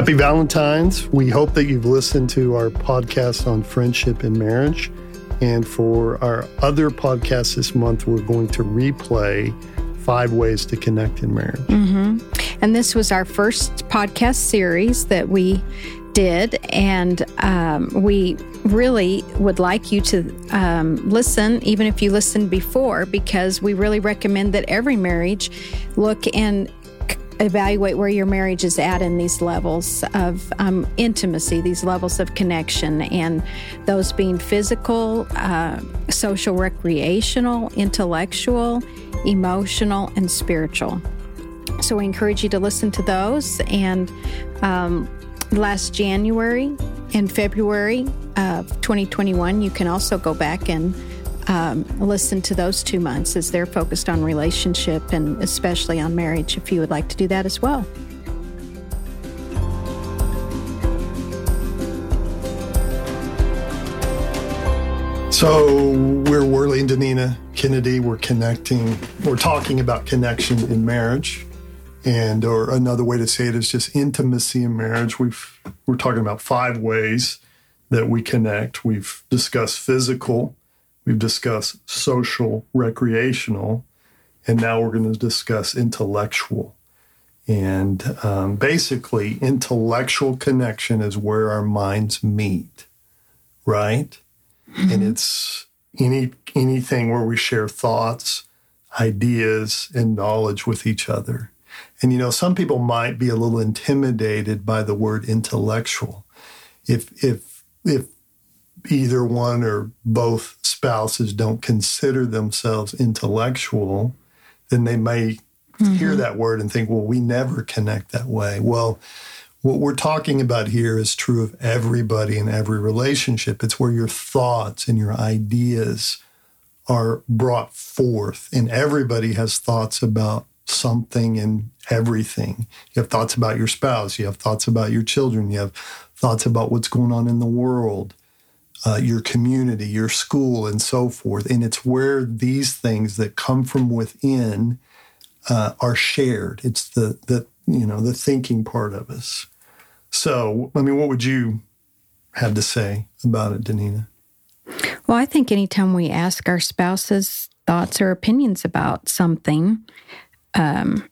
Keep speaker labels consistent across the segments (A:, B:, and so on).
A: Happy Valentine's. We hope that you've listened to our podcast on friendship and marriage. And for our other podcast this month, we're going to replay five ways to connect in marriage.
B: Mm-hmm. And this was our first podcast series that we did. And um, we really would like you to um, listen, even if you listened before, because we really recommend that every marriage look and evaluate where your marriage is at in these levels of um, intimacy, these levels of connection, and those being physical, uh, social, recreational, intellectual, emotional, and spiritual. So we encourage you to listen to those. And um, last January and February of 2021, you can also go back and um, listen to those two months as they're focused on relationship and especially on marriage if you would like to do that as well.
A: So we're Worley and Danina Kennedy. We're connecting. We're talking about connection in marriage, and or another way to say it is just intimacy in marriage. We've we're talking about five ways that we connect. We've discussed physical, We've discussed social, recreational, and now we're going to discuss intellectual. And um, basically, intellectual connection is where our minds meet, right? Mm-hmm. And it's any anything where we share thoughts, ideas, and knowledge with each other. And you know, some people might be a little intimidated by the word intellectual. If if if either one or both spouses don't consider themselves intellectual, then they may mm-hmm. hear that word and think, well, we never connect that way. Well, what we're talking about here is true of everybody in every relationship. It's where your thoughts and your ideas are brought forth, and everybody has thoughts about something and everything. You have thoughts about your spouse, you have thoughts about your children, you have thoughts about what's going on in the world uh, your community, your school, and so forth. And it's where these things that come from within uh, are shared. It's the the you know the thinking part of us. So, I mean, what would you have to say about it, Danina?
B: Well, I think anytime we ask our spouses thoughts or opinions about something, um,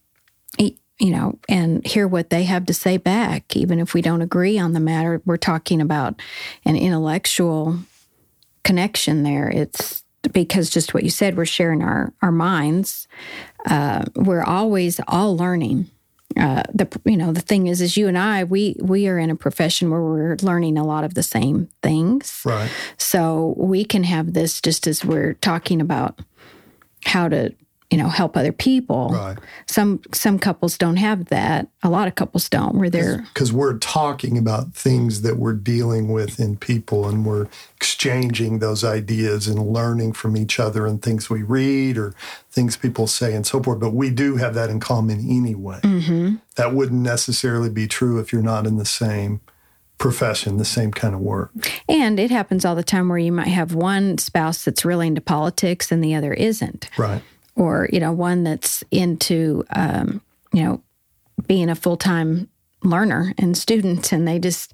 B: you know, and hear what they have to say back, even if we don't agree on the matter. We're talking about an intellectual connection there. It's because just what you said, we're sharing our, our minds. Uh, we're always all learning. Uh, the you know the thing is is you and I we we are in a profession where we're learning a lot of the same things
A: right
B: so we can have this just as we're talking about how to you know help other people
A: right
B: some some couples don't have that a lot of couples don't where they're
A: because we're talking about things that we're dealing with in people and we're exchanging those ideas and learning from each other and things we read or things people say and so forth but we do have that in common anyway
B: mm-hmm.
A: that wouldn't necessarily be true if you're not in the same profession, the same kind of work.
B: And it happens all the time where you might have one spouse that's really into politics and the other isn't.
A: Right
B: or you know one that's into um, you know being a full-time learner and student and they just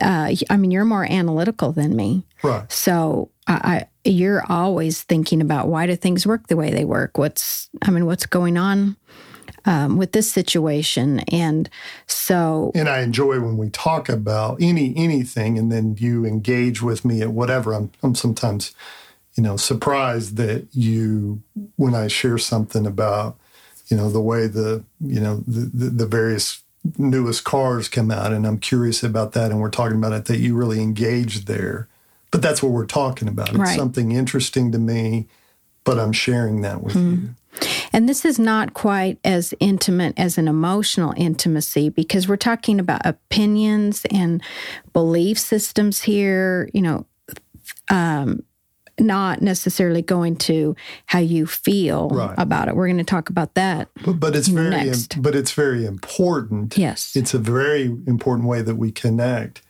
B: uh, i mean you're more analytical than me.
A: Right.
B: So I, I, you're always thinking about why do things work the way they work? What's i mean what's going on um, with this situation? And so
A: and i enjoy when we talk about any anything and then you engage with me at whatever. I'm, I'm sometimes you know, surprised that you, when I share something about, you know, the way the, you know, the, the, the various newest cars come out, and I'm curious about that, and we're talking about it, that you really engaged there. But that's what we're talking about. It's
B: right.
A: something interesting to me, but I'm sharing that with mm. you.
B: And this is not quite as intimate as an emotional intimacy because we're talking about opinions and belief systems here, you know, um, not necessarily going to how you feel
A: right.
B: about it. We're going to talk about that.
A: But, but it's very
B: next.
A: but it's very important.
B: Yes.
A: It's a very important way that we connect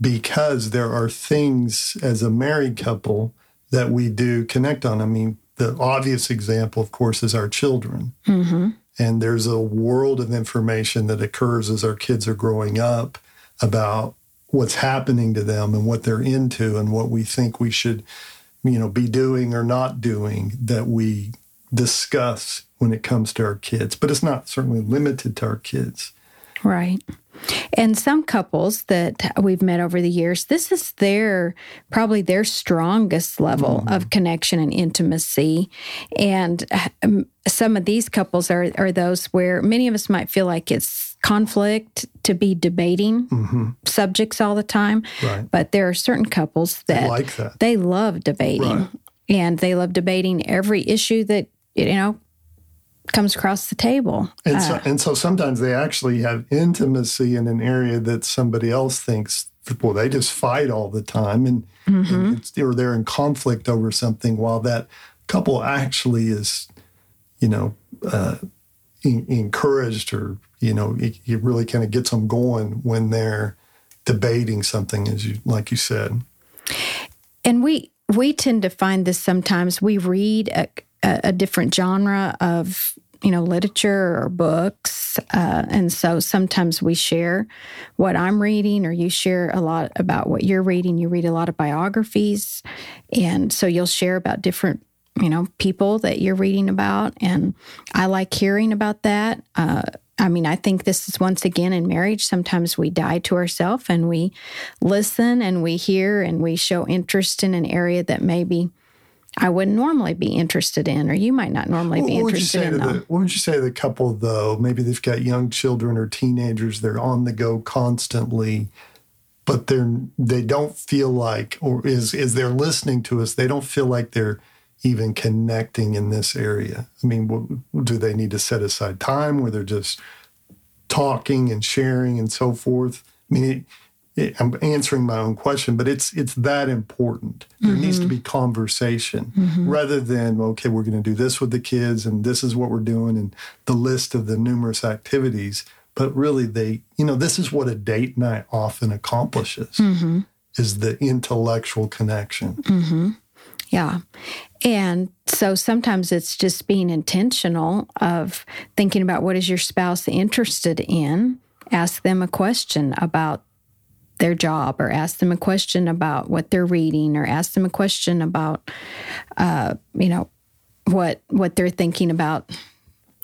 A: because there are things as a married couple that we do connect on. I mean, the obvious example, of course, is our children.
B: Mm-hmm.
A: And there's a world of information that occurs as our kids are growing up about what's happening to them and what they're into and what we think we should, you know, be doing or not doing that we discuss when it comes to our kids. But it's not certainly limited to our kids.
B: Right. And some couples that we've met over the years, this is their probably their strongest level mm-hmm. of connection and intimacy. And um, some of these couples are, are those where many of us might feel like it's conflict to be debating mm-hmm. subjects all the time. Right. But there are certain couples that
A: they like that.
B: They love debating. Right. And they love debating every issue that you know comes across the table.
A: And, uh, so, and so sometimes they actually have intimacy in an area that somebody else thinks, well, they just fight all the time and, mm-hmm. and or they're in conflict over something while that couple actually is, you know, uh, in, encouraged or, you know, it, it really kind of gets them going when they're debating something, as you, like you said.
B: And we, we tend to find this sometimes. We read a, a, different genre of you know literature or books uh, and so sometimes we share what i'm reading or you share a lot about what you're reading you read a lot of biographies and so you'll share about different you know people that you're reading about and i like hearing about that uh, I mean, I think this is once again in marriage. Sometimes we die to ourselves and we listen and we hear and we show interest in an area that maybe I wouldn't normally be interested in, or you might not normally be interested in.
A: The, what would you say to the couple, though? Maybe they've got young children or teenagers, they're on the go constantly, but they're they don't feel like, or is is they're listening to us, they don't feel like they're even connecting in this area. I mean, what, do they need to set aside time where they're just talking and sharing and so forth? I mean, it, I'm answering my own question, but it's it's that important. There mm-hmm. needs to be conversation mm-hmm. rather than okay, we're going to do this with the kids and this is what we're doing and the list of the numerous activities. But really, they you know this is what a date night often accomplishes mm-hmm. is the intellectual connection.
B: Yeah. And so sometimes it's just being intentional of thinking about what is your spouse interested in. Ask them a question about their job or ask them a question about what they're reading or ask them a question about uh, you know what what they're thinking about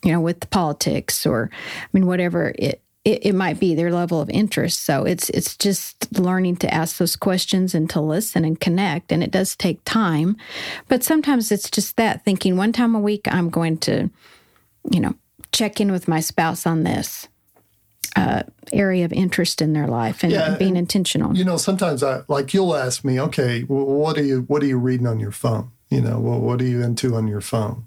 B: you know with the politics or i mean whatever it, it it, might be their level of interest so it's it's just learning to ask those questions and to listen and connect and it does take time but sometimes it's just that thinking one time a week i'm going to you know check in with my spouse on this uh, area of interest in their life and, yeah, being intentional.
A: You know, sometimes I like you'll ask me, okay, well, what are you what are you reading on your phone? You know, well, what are you into on your phone?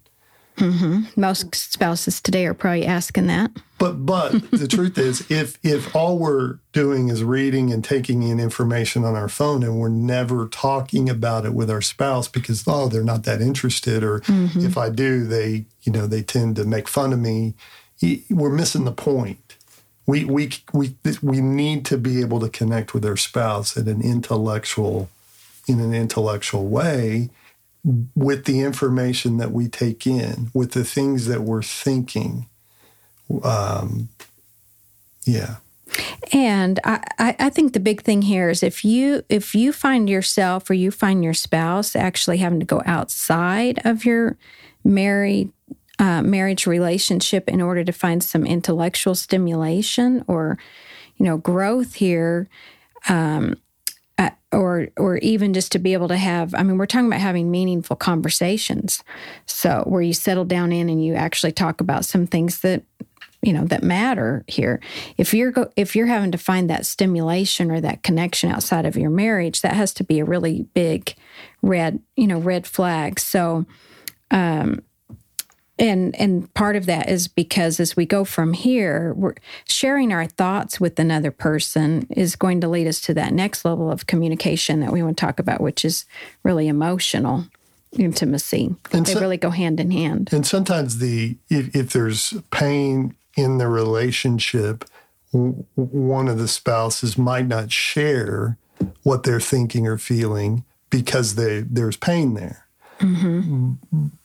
B: Mm-hmm. Most spouses today are probably asking that.
A: But but the truth is, if if all we're doing is reading and taking in information on our phone, and we're never talking about it with our spouse because oh they're not that interested, or mm-hmm. if I do, they you know they tend to make fun of me. We're missing the point we we we we need to be able to connect with our spouse in an intellectual in an intellectual way with the information that we take in with the things that we're thinking um, yeah.
B: And I, I think the big thing here is if you if you find yourself or you find your spouse actually having to go outside of your married uh, marriage relationship in order to find some intellectual stimulation or you know growth here um, or or even just to be able to have i mean we're talking about having meaningful conversations. So where you settle down in and you actually talk about some things that you know that matter here. If you're go, if you're having to find that stimulation or that connection outside of your marriage that has to be a really big red you know red flag. So um and and part of that is because as we go from here we're sharing our thoughts with another person is going to lead us to that next level of communication that we want to talk about which is really emotional intimacy. And they so, really go hand in hand.
A: And sometimes the if, if there's pain in the relationship one of the spouses might not share what they're thinking or feeling because they there's pain there. Mm-hmm.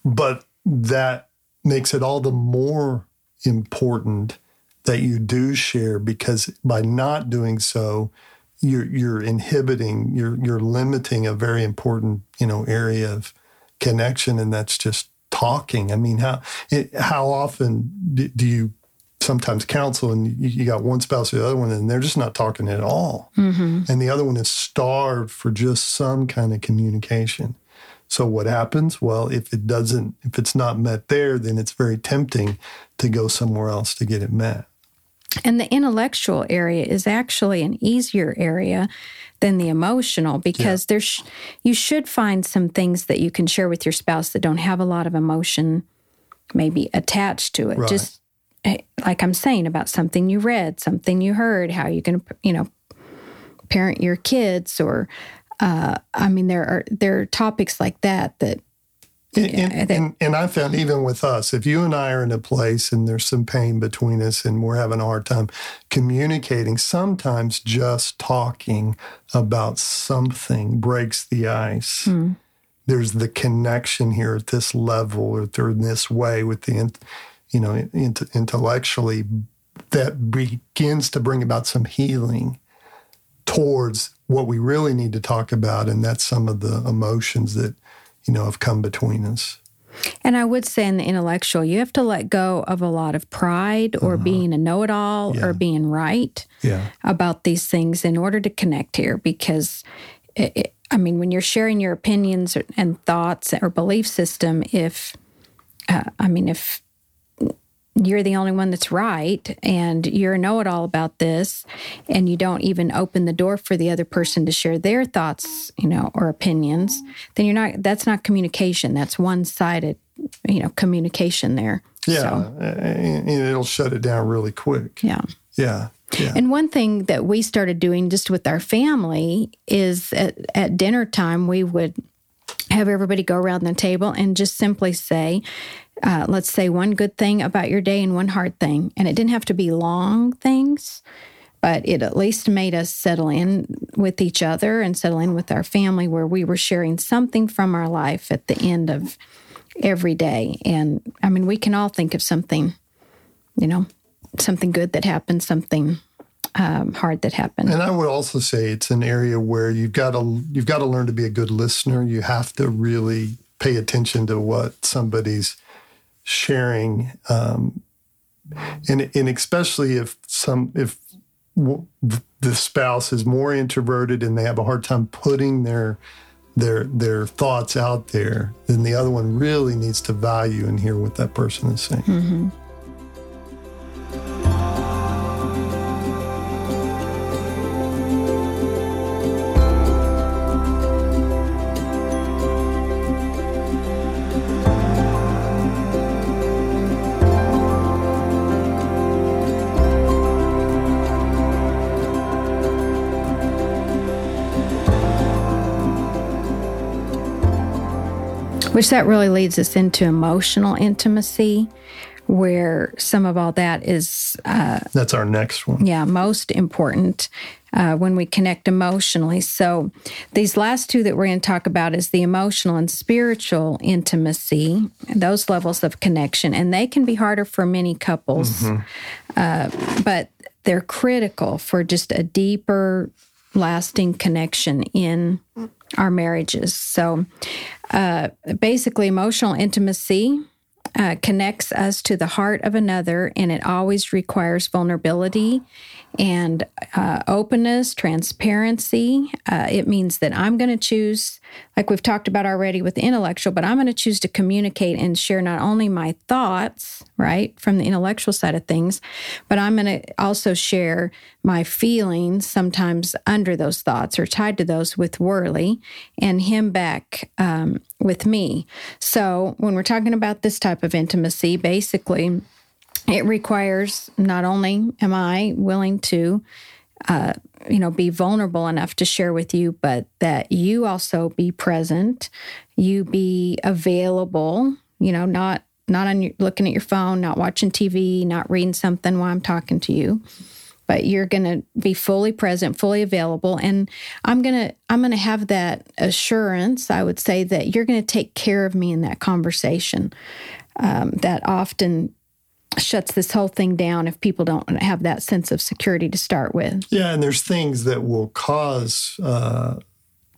A: but that makes it all the more important that you do share because by not doing so, you're you're inhibiting, you're you're limiting a very important you know area of connection, and that's just talking. I mean, how it, how often do, do you sometimes counsel and you, you, got one spouse or the other one and they're just not talking at all, mm-hmm. and the other one is starved for just some kind of communication. So what happens? Well, if it doesn't, if it's not met there, then it's very tempting to go somewhere else to get it met.
B: And the intellectual area is actually an easier area than the emotional because yeah. there's you should find some things that you can share with your spouse that don't have a lot of emotion maybe attached to it. Right. Just eh, like I'm saying about something you read, something you heard, how you can you know parent your kids or uh, I mean there are there are topics like that that
A: and, and, and, I found even with us, if you and I are in a place and there's some pain between us and we're having a hard time communicating, sometimes just talking about something breaks the ice. Hmm. There's the connection here at this level or in this way with the, you know, intellectually that begins to bring about some healing towards what we really need to talk about. And that's some of the emotions that you know, have come between us.
B: And I would say in the intellectual, you have to let go of a lot of pride or uh-huh. being a know it all yeah. or being right
A: yeah.
B: about these things in order to connect here. Because, it, I mean, when you're sharing your opinions and thoughts or belief system, if, uh, I mean, if you're the only one that's right and you're a know it all about this and you don't even open the door for the other person to share their thoughts, you know, or opinions, then you're not, that's not communication. That's one sided, you know, communication there.
A: Yeah. So, and it'll shut it down really quick.
B: Yeah.
A: Yeah. Yeah.
B: And one thing that we started doing just with our family is at, at dinner time, we would have everybody go around the table and just simply say, uh, let's say one good thing about your day and one hard thing. And it didn't have to be long things, but it at least made us settle in with each other and settle in with our family where we were sharing something from our life at the end of every day. And I mean, we can all think of something, you know, something good that happened, something um, hard that happened.
A: And I would also say it's an area where you've got to you've got to learn to be a good listener. You have to really pay attention to what somebody's sharing, um, and and especially if some if the spouse is more introverted and they have a hard time putting their their their thoughts out there, then the other one really needs to value and hear what that person is saying. Mm-hmm.
B: Which that really leads us into emotional intimacy, where some of all that is. Uh,
A: That's our next one.
B: Yeah, most important uh, when we connect emotionally. So, these last two that we're going to talk about is the emotional and spiritual intimacy, those levels of connection, and they can be harder for many couples, mm-hmm. uh, but they're critical for just a deeper, lasting connection in our marriages. So, uh, basically, emotional intimacy uh, connects us to the heart of another, and it always requires vulnerability and uh, openness, transparency. Uh, it means that I'm going to choose, like we've talked about already with the intellectual, but I'm going to choose to communicate and share not only my thoughts, right, from the intellectual side of things, but I'm going to also share my feelings, sometimes under those thoughts or tied to those with Worley, and him back um, with me. So when we're talking about this type of intimacy, basically, it requires not only am I willing to, uh, you know, be vulnerable enough to share with you, but that you also be present, you be available, you know, not not on your, looking at your phone, not watching TV, not reading something while I'm talking to you, but you're going to be fully present, fully available, and I'm gonna I'm gonna have that assurance. I would say that you're going to take care of me in that conversation. Um, that often shuts this whole thing down if people don't have that sense of security to start with.
A: Yeah, and there's things that will cause uh,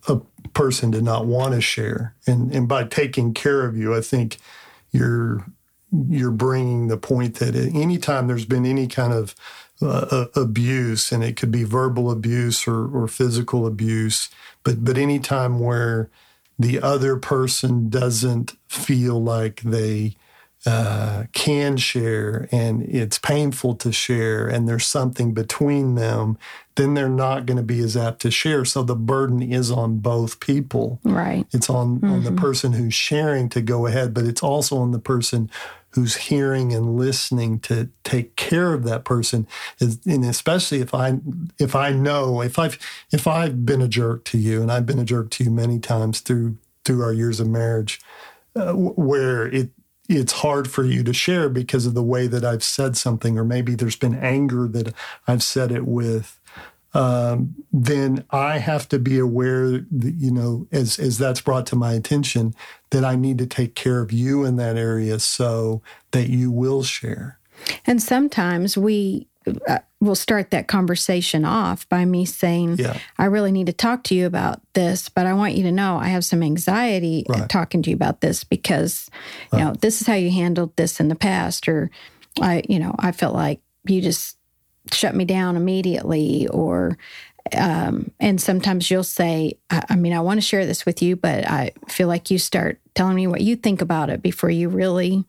A: a person to not want to share, and and by taking care of you, I think you're you're bringing the point that anytime there's been any kind of uh, abuse, and it could be verbal abuse or, or physical abuse, but but anytime where the other person doesn't feel like they uh, can share and it's painful to share and there's something between them, then they're not going to be as apt to share. So the burden is on both people.
B: Right.
A: It's on, mm-hmm. on the mm-hmm. person who's sharing to go ahead, but it's also on the person who's hearing and listening to take care of that person and especially if i if i know if i've if i've been a jerk to you and i've been a jerk to you many times through through our years of marriage uh, where it it's hard for you to share because of the way that I've said something, or maybe there's been anger that I've said it with. Um, then I have to be aware that, you know, as, as that's brought to my attention, that I need to take care of you in that area so that you will share.
B: And sometimes we uh, will start that conversation off by me saying, yeah. I really need to talk to you about this, but I want you to know I have some anxiety right. talking to you about this because, you right. know, this is how you handled this in the past, or I, you know, I felt like you just shut me down immediately, or, um, and sometimes you'll say, I, I mean, I want to share this with you, but I feel like you start telling me what you think about it before you really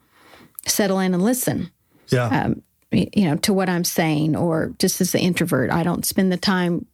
B: settle in and listen.
A: Yeah. Um,
B: you know, to what I'm saying, or just as an introvert, I don't spend the time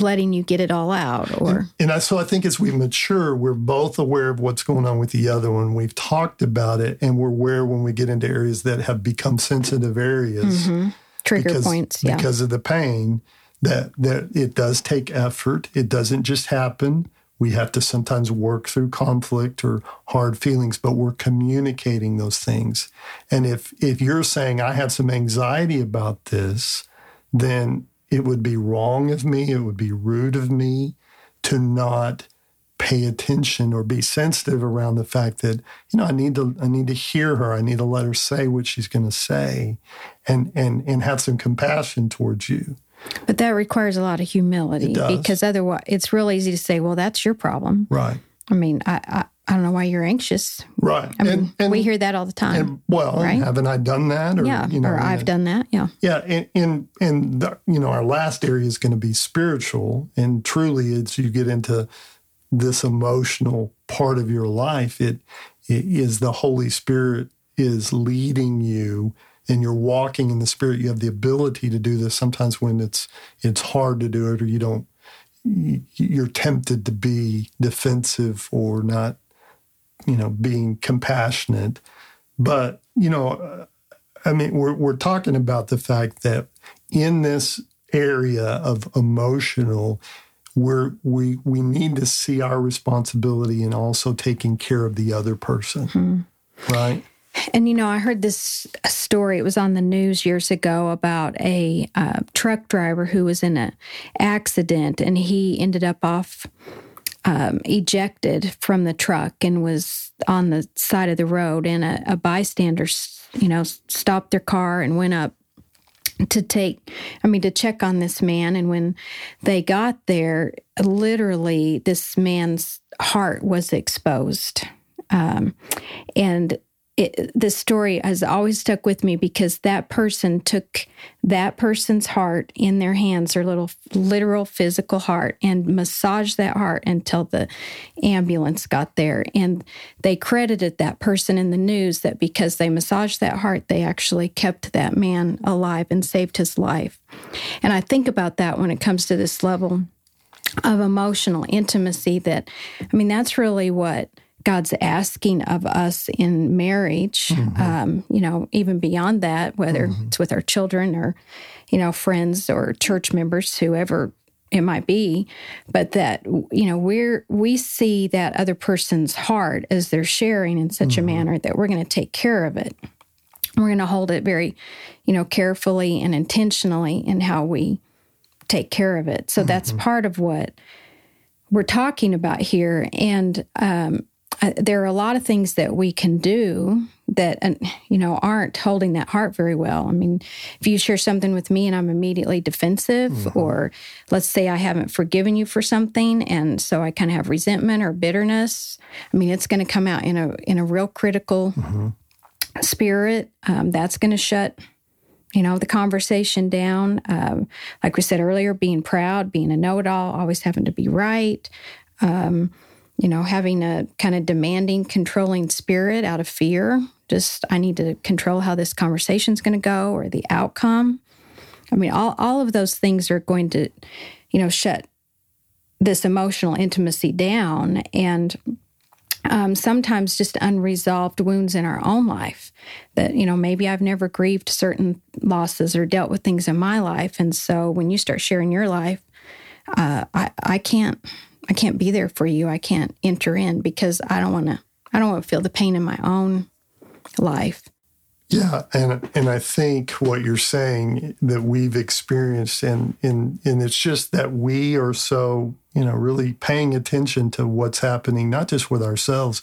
B: letting you get it all out or
A: and, and I, so i think as we mature we're both aware of what's going on with the other one we've talked about it and we're aware when we get into areas that have become sensitive areas
B: mm-hmm. trigger
A: because,
B: points yeah.
A: because of the pain that that it does take effort it doesn't just happen we have to sometimes work through conflict or hard feelings but we're communicating those things. And if if you're saying i have some anxiety about this then it would be wrong of me it would be rude of me to not pay attention or be sensitive around the fact that you know I need to I need to hear her I need to let her say what she's going to say and and and have some compassion towards you
B: but that requires a lot of humility because otherwise it's real easy to say, well, that's your problem.
A: Right.
B: I mean, I, I, I don't know why you're anxious.
A: Right.
B: I mean, and, and, we hear that all the time.
A: And, well, right? haven't I done that?
B: Or, yeah. You know, or I've done that. Yeah.
A: Yeah. And, and, and the, you know, our last area is going to be spiritual. And truly, as you get into this emotional part of your life, it, it is the Holy Spirit is leading you and you're walking in the spirit you have the ability to do this. Sometimes when it's it's hard to do it or you don't you're tempted to be defensive or not you know being compassionate. But you know i mean we're we're talking about the fact that in this area of emotional we're, we we need to see our responsibility in also taking care of the other person. Mm-hmm. right
B: and you know, I heard this story. It was on the news years ago about a uh, truck driver who was in an accident, and he ended up off um, ejected from the truck and was on the side of the road. And a, a bystander, you know, stopped their car and went up to take, I mean, to check on this man. And when they got there, literally, this man's heart was exposed. Um, and it, this story has always stuck with me because that person took that person's heart in their hands, their little literal physical heart, and massaged that heart until the ambulance got there. And they credited that person in the news that because they massaged that heart, they actually kept that man alive and saved his life. And I think about that when it comes to this level of emotional intimacy that, I mean, that's really what God's asking of us in marriage, mm-hmm. um, you know, even beyond that, whether mm-hmm. it's with our children or, you know, friends or church members, whoever it might be, but that, you know, we're, we see that other person's heart as they're sharing in such mm-hmm. a manner that we're going to take care of it. We're going to hold it very, you know, carefully and intentionally in how we take care of it. So that's mm-hmm. part of what we're talking about here. And, um, there are a lot of things that we can do that uh, you know aren't holding that heart very well. I mean, if you share something with me and I'm immediately defensive, mm-hmm. or let's say I haven't forgiven you for something, and so I kind of have resentment or bitterness. I mean, it's going to come out in a in a real critical mm-hmm. spirit. Um, that's going to shut you know the conversation down. Um, like we said earlier, being proud, being a know-it-all, always having to be right. Um, you know, having a kind of demanding, controlling spirit out of fear. Just, I need to control how this conversation is going to go or the outcome. I mean, all, all of those things are going to, you know, shut this emotional intimacy down. And um, sometimes just unresolved wounds in our own life that, you know, maybe I've never grieved certain losses or dealt with things in my life. And so when you start sharing your life, uh, I, I can't I can't be there for you. I can't enter in because I don't want to. I don't want to feel the pain in my own life.
A: Yeah, and and I think what you're saying that we've experienced, and and and it's just that we are so you know really paying attention to what's happening, not just with ourselves,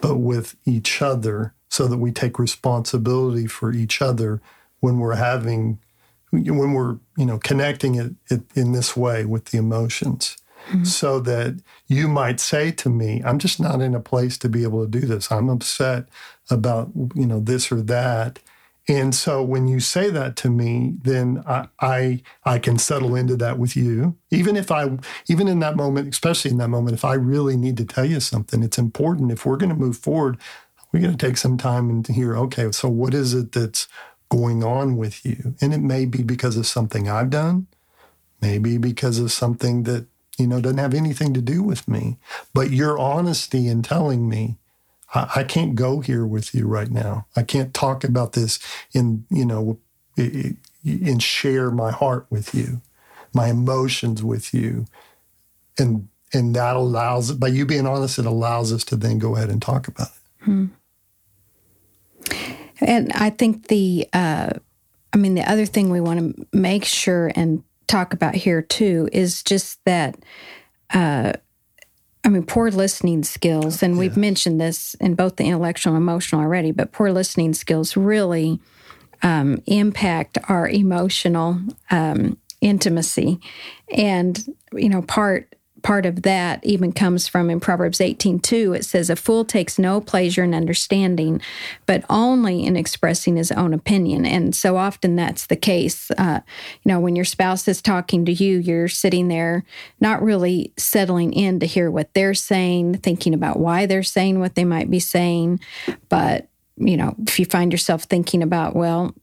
A: but with each other, so that we take responsibility for each other when we're having when we're you know connecting it, it in this way with the emotions mm-hmm. so that you might say to me, I'm just not in a place to be able to do this. I'm upset about, you know, this or that. And so when you say that to me, then I, I, I can settle into that with you. Even if I even in that moment, especially in that moment, if I really need to tell you something, it's important. If we're going to move forward, we're going to take some time and hear, okay, so what is it that's going on with you? And it may be because of something I've done, maybe because of something that you know, doesn't have anything to do with me. But your honesty in telling me, I, I can't go here with you right now. I can't talk about this in, you know, and share my heart with you, my emotions with you. And and that allows by you being honest, it allows us to then go ahead and talk about it. Hmm.
B: And I think the, uh, I mean, the other thing we want to make sure and talk about here too is just that uh, I mean, poor listening skills, and we've mentioned this in both the intellectual and emotional already, but poor listening skills really um, impact our emotional um, intimacy. And, you know, part part of that even comes from in Proverbs 18:2 it says a fool takes no pleasure in understanding but only in expressing his own opinion. And so often that's the case. Uh, you know when your spouse is talking to you you're sitting there not really settling in to hear what they're saying thinking about why they're saying what they might be saying. But you know if you find yourself thinking about well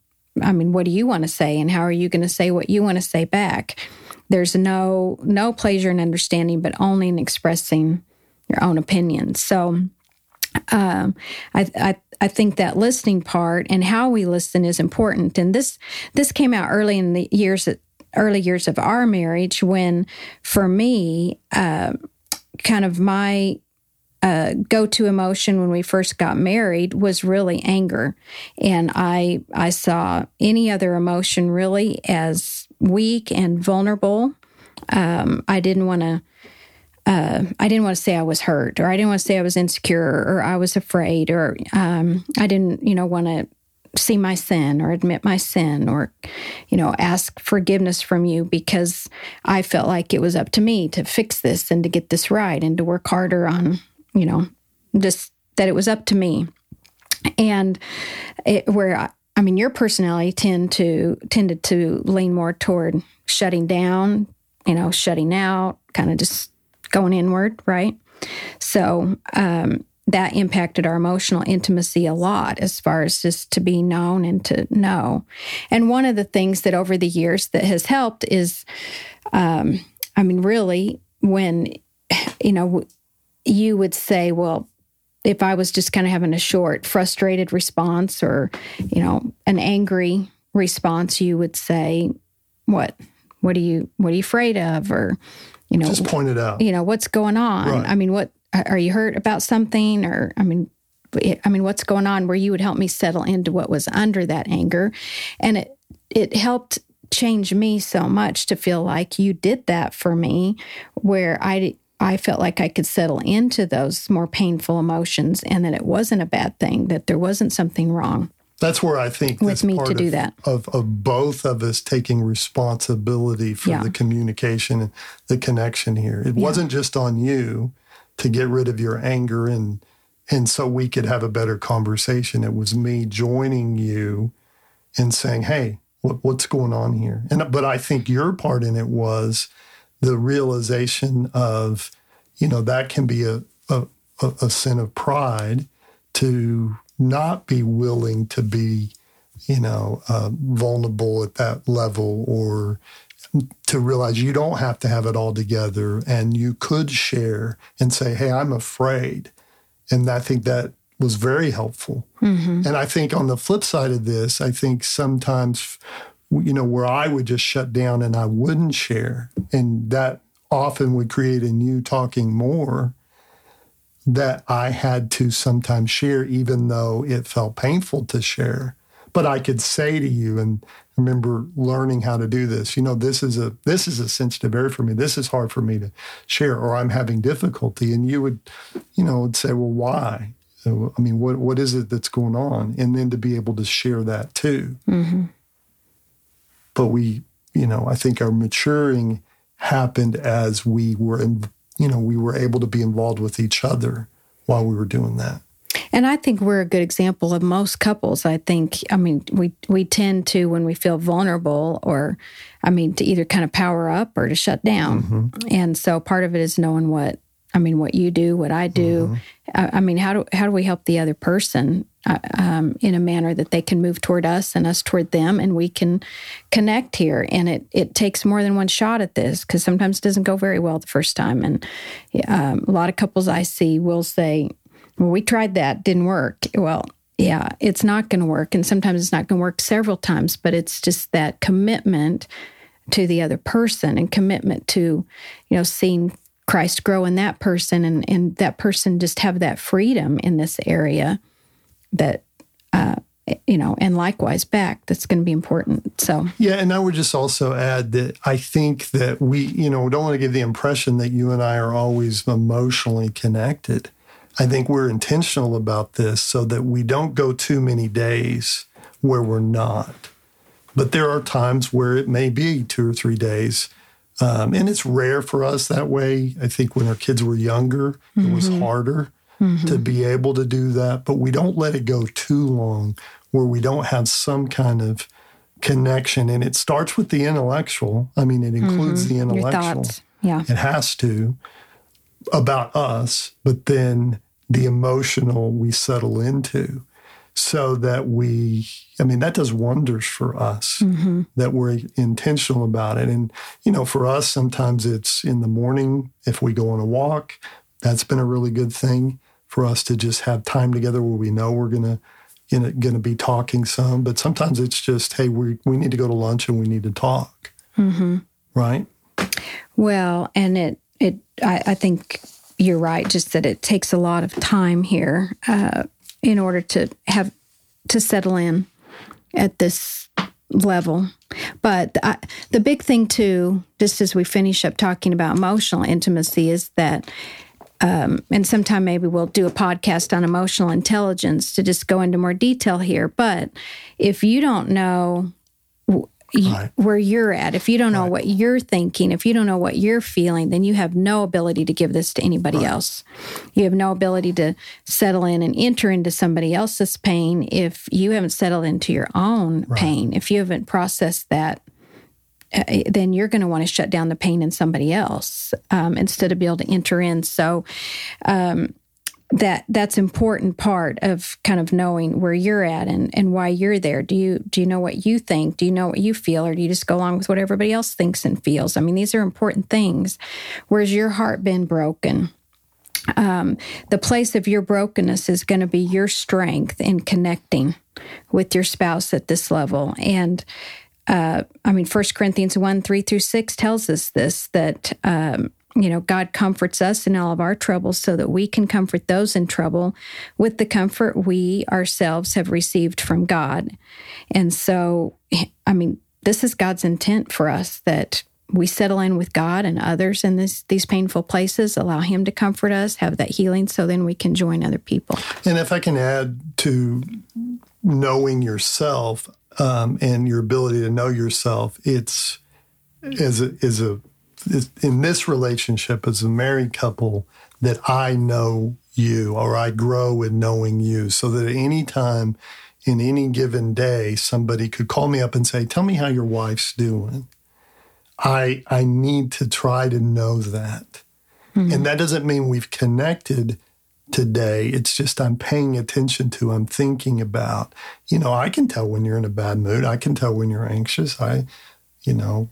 B: I mean what do you want to say and how are you going to say what you want to say back there's no no pleasure in understanding, but only in expressing your own opinions. So um, I, I, I think that listening part and how we listen is important. And this this came out early in the years early years of our marriage when, for me, uh, kind of my uh, go-to emotion when we first got married was really anger, and I I saw any other emotion really as weak and vulnerable. Um, I didn't want to. Uh, I didn't want to say I was hurt, or I didn't want to say I was insecure, or I was afraid, or um, I didn't, you know, want to see my sin or admit my sin or you know ask forgiveness from you because i felt like it was up to me to fix this and to get this right and to work harder on you know just that it was up to me and it, where I mean, your personality tend to tended to lean more toward shutting down, you know, shutting out, kind of just going inward, right? So um, that impacted our emotional intimacy a lot, as far as just to be known and to know. And one of the things that over the years that has helped is, um, I mean, really, when you know, you would say, well, if I was just kind of having a short, frustrated response or, you know, an angry response, you would say, "What? What are you? What are you afraid of?" Or, you know,
A: just point it out.
B: You know, what's going on? Right. I mean, what are you hurt about something? Or, I mean, I mean, what's going on? Where you would help me settle into what was under that anger, and it it helped change me so much to feel like you did that for me, where I I felt like I could settle into those more painful emotions and that it wasn't a bad thing, that there wasn't something wrong.
A: That's where I think
B: with me to
A: of,
B: do that
A: of, of both of us taking responsibility for yeah. the communication and the connection here. It yeah. wasn't just on you to get rid of your anger and and so we could have a better conversation. It was me joining you and saying, "Hey, what, what's going on here?" And but I think your part in it was the realization of, you know, that can be a a, a sin of pride to not be willing to be, you know, uh, vulnerable at that level or to realize you don't have to have it all together and you could share and say, hey, I'm afraid. And I think that was very helpful. Mm-hmm. And I think on the flip side of this, I think sometimes, you know, where I would just shut down and I wouldn't share, and that often would create a new talking more that I had to sometimes share, even though it felt painful to share. But I could say to you, and remember learning how to do this. You know, this is a this is a sensitive area for me. This is hard for me to share, or I'm having difficulty. And you would, you know, would say, well, why? I mean, what what is it that's going on? And then to be able to share that too. Mm-hmm. But we, you know, I think our maturing happened as we were in, you know, we were able to be involved with each other while we were doing that.
B: And I think we're a good example of most couples. I think, I mean, we we tend to when we feel vulnerable, or I mean, to either kind of power up or to shut down. Mm-hmm. And so part of it is knowing what I mean, what you do, what I do. Mm-hmm. I, I, mean, how do how do we help the other person uh, um, in a manner that they can move toward us and us toward them, and we can connect here. And it it takes more than one shot at this because sometimes it doesn't go very well the first time. And um, a lot of couples I see will say, "Well, we tried that, didn't work." Well. Yeah, it's not going to work. And sometimes it's not going to work several times, but it's just that commitment to the other person and commitment to, you know, seeing Christ grow in that person and, and that person just have that freedom in this area that, uh, you know, and likewise back, that's going to be important. So,
A: yeah. And I would just also add that I think that we, you know, don't want to give the impression that you and I are always emotionally connected. I think we're intentional about this so that we don't go too many days where we're not. But there are times where it may be two or three days um, and it's rare for us that way. I think when our kids were younger, mm-hmm. it was mm-hmm. harder mm-hmm. to be able to do that. But we don't let it go too long where we don't have some kind of connection. And it starts with the intellectual. I mean, it includes mm-hmm. the intellectual.
B: Yeah.
A: It has to about us, but then the emotional we settle into so that we i mean that does wonders for us mm-hmm. that we're intentional about it and you know for us sometimes it's in the morning if we go on a walk that's been a really good thing for us to just have time together where we know we're gonna you know, going to be talking some but sometimes it's just hey we, we need to go to lunch and we need to talk mm-hmm. right
B: well and it it I, I, think you're right just that it takes a lot of time here uh, in order to have to settle in at this level. But I, the big thing, too, just as we finish up talking about emotional intimacy, is that, um, and sometime maybe we'll do a podcast on emotional intelligence to just go into more detail here. But if you don't know right. where you're at. If you don't know right. what you're thinking, if you don't know what you're feeling, then you have no ability to give this to anybody right. else. You have no ability to settle in and enter into somebody else's pain if you haven't settled into your own pain. If you haven't processed that, uh, then you're going to want to shut down the pain in somebody else um, instead of be able to enter in. So, um, that that's important part of kind of knowing where you're at and, and why you're there. Do you do you know what you think? Do you know what you feel, or do you just go along with what everybody else thinks and feels? I mean, these are important things. Where's your heart been broken? Um, the place of your brokenness is going to be your strength in connecting with your spouse at this level. And uh, I mean, First Corinthians 1 3 through 6 tells us this that um, you know, God comforts us in all of our troubles so that we can comfort those in trouble with the comfort we ourselves have received from God. And so, I mean, this is God's intent for us that we settle in with God and others in this, these painful places, allow Him to comfort us, have that healing, so then we can join other people.
A: And if I can add to knowing yourself um, and your ability to know yourself, it's as a, as a in this relationship as a married couple that I know you or I grow in knowing you, so that at any time in any given day somebody could call me up and say, "Tell me how your wife's doing." I I need to try to know that. Mm-hmm. And that doesn't mean we've connected today. It's just I'm paying attention to, I'm thinking about. You know, I can tell when you're in a bad mood. I can tell when you're anxious. I, you know,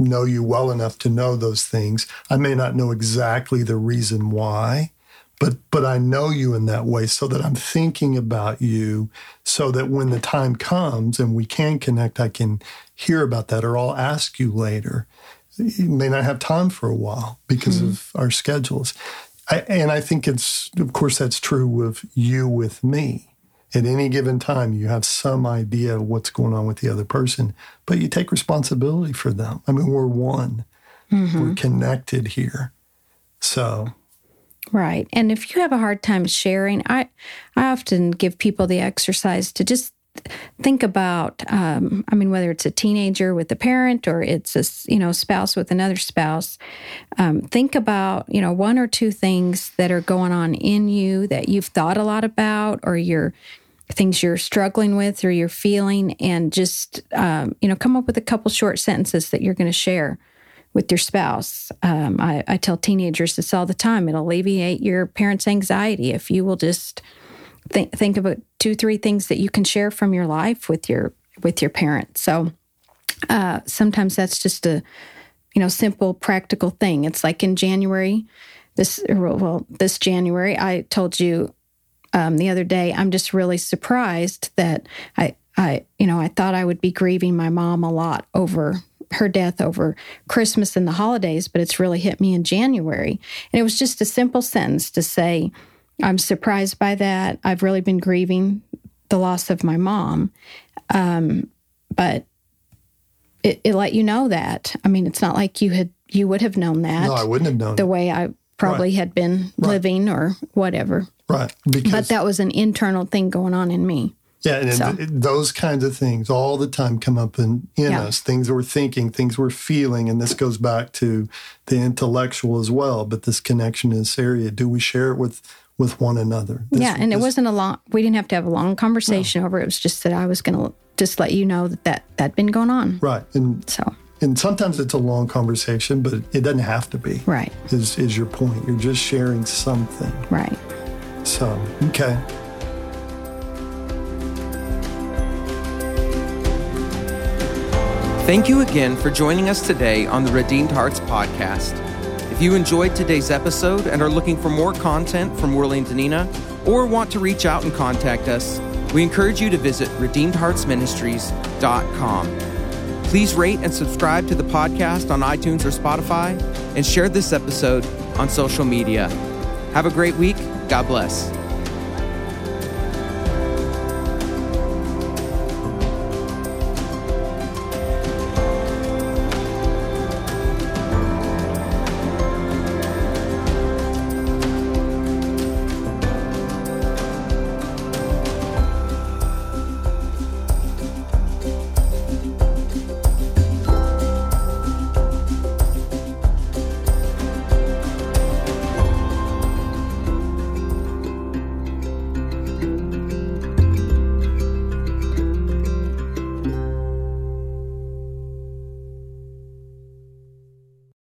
A: know you well enough to know those things. I may not know exactly the reason why, but but I know you in that way so that I'm thinking about you so that when the time comes and we can connect, I can hear about that or I'll ask you later. You may not have time for a while because mm-hmm. of our schedules. I, and I think it's, of course, that's true of you with me. At any given time, you have some idea of what's going on with the other person, but you take responsibility for them. I mean, we're one, mm-hmm. we're connected here. So
B: Right. And if you have a hard time sharing, I I often give people the exercise to just think about um, i mean whether it's a teenager with a parent or it's a you know spouse with another spouse um, think about you know one or two things that are going on in you that you've thought a lot about or your things you're struggling with or you're feeling and just um, you know come up with a couple short sentences that you're going to share with your spouse. Um, I, I, tell teenagers this all the time. It'll alleviate your parents' anxiety if you will just think think about two, three things that you can share from your life with your with your parents. So uh, sometimes that's just a you know simple, practical thing. It's like in January, this well, this January, I told you um, the other day. I'm just really surprised that I I you know I thought I would be grieving my mom a lot over her death over Christmas and the holidays, but it's really hit me in January. And it was just a simple sentence to say, I'm surprised by that. I've really been grieving the loss of my mom. Um, but it, it, let you know that. I mean, it's not like you had you would have known that.
A: No, I wouldn't have known
B: the way I probably right. had been right. living or whatever.
A: Right.
B: Because, but that was an internal thing going on in me.
A: Yeah, and so. those kinds of things all the time come up in, in yeah. us. Things we're thinking, things we're feeling, and this goes back to the intellectual as well. But this connection in this area, do we share it with with one another? This,
B: yeah, and this, it wasn't a long. We didn't have to have a long conversation no. over it. It was just that I was going to just let you know that that that'd been going on.
A: Right, and
B: so
A: and sometimes it's a long conversation, but it doesn't have to be.
B: Right,
A: is is your point? You're just sharing something.
B: Right.
A: So okay.
C: Thank you again for joining us today on the Redeemed Hearts podcast. If you enjoyed today's episode and are looking for more content from Whirling Danina or want to reach out and contact us, we encourage you to visit redeemedheartsministries.com. Please rate and subscribe to the podcast on iTunes or Spotify and share this episode on social media. Have a great week. God bless.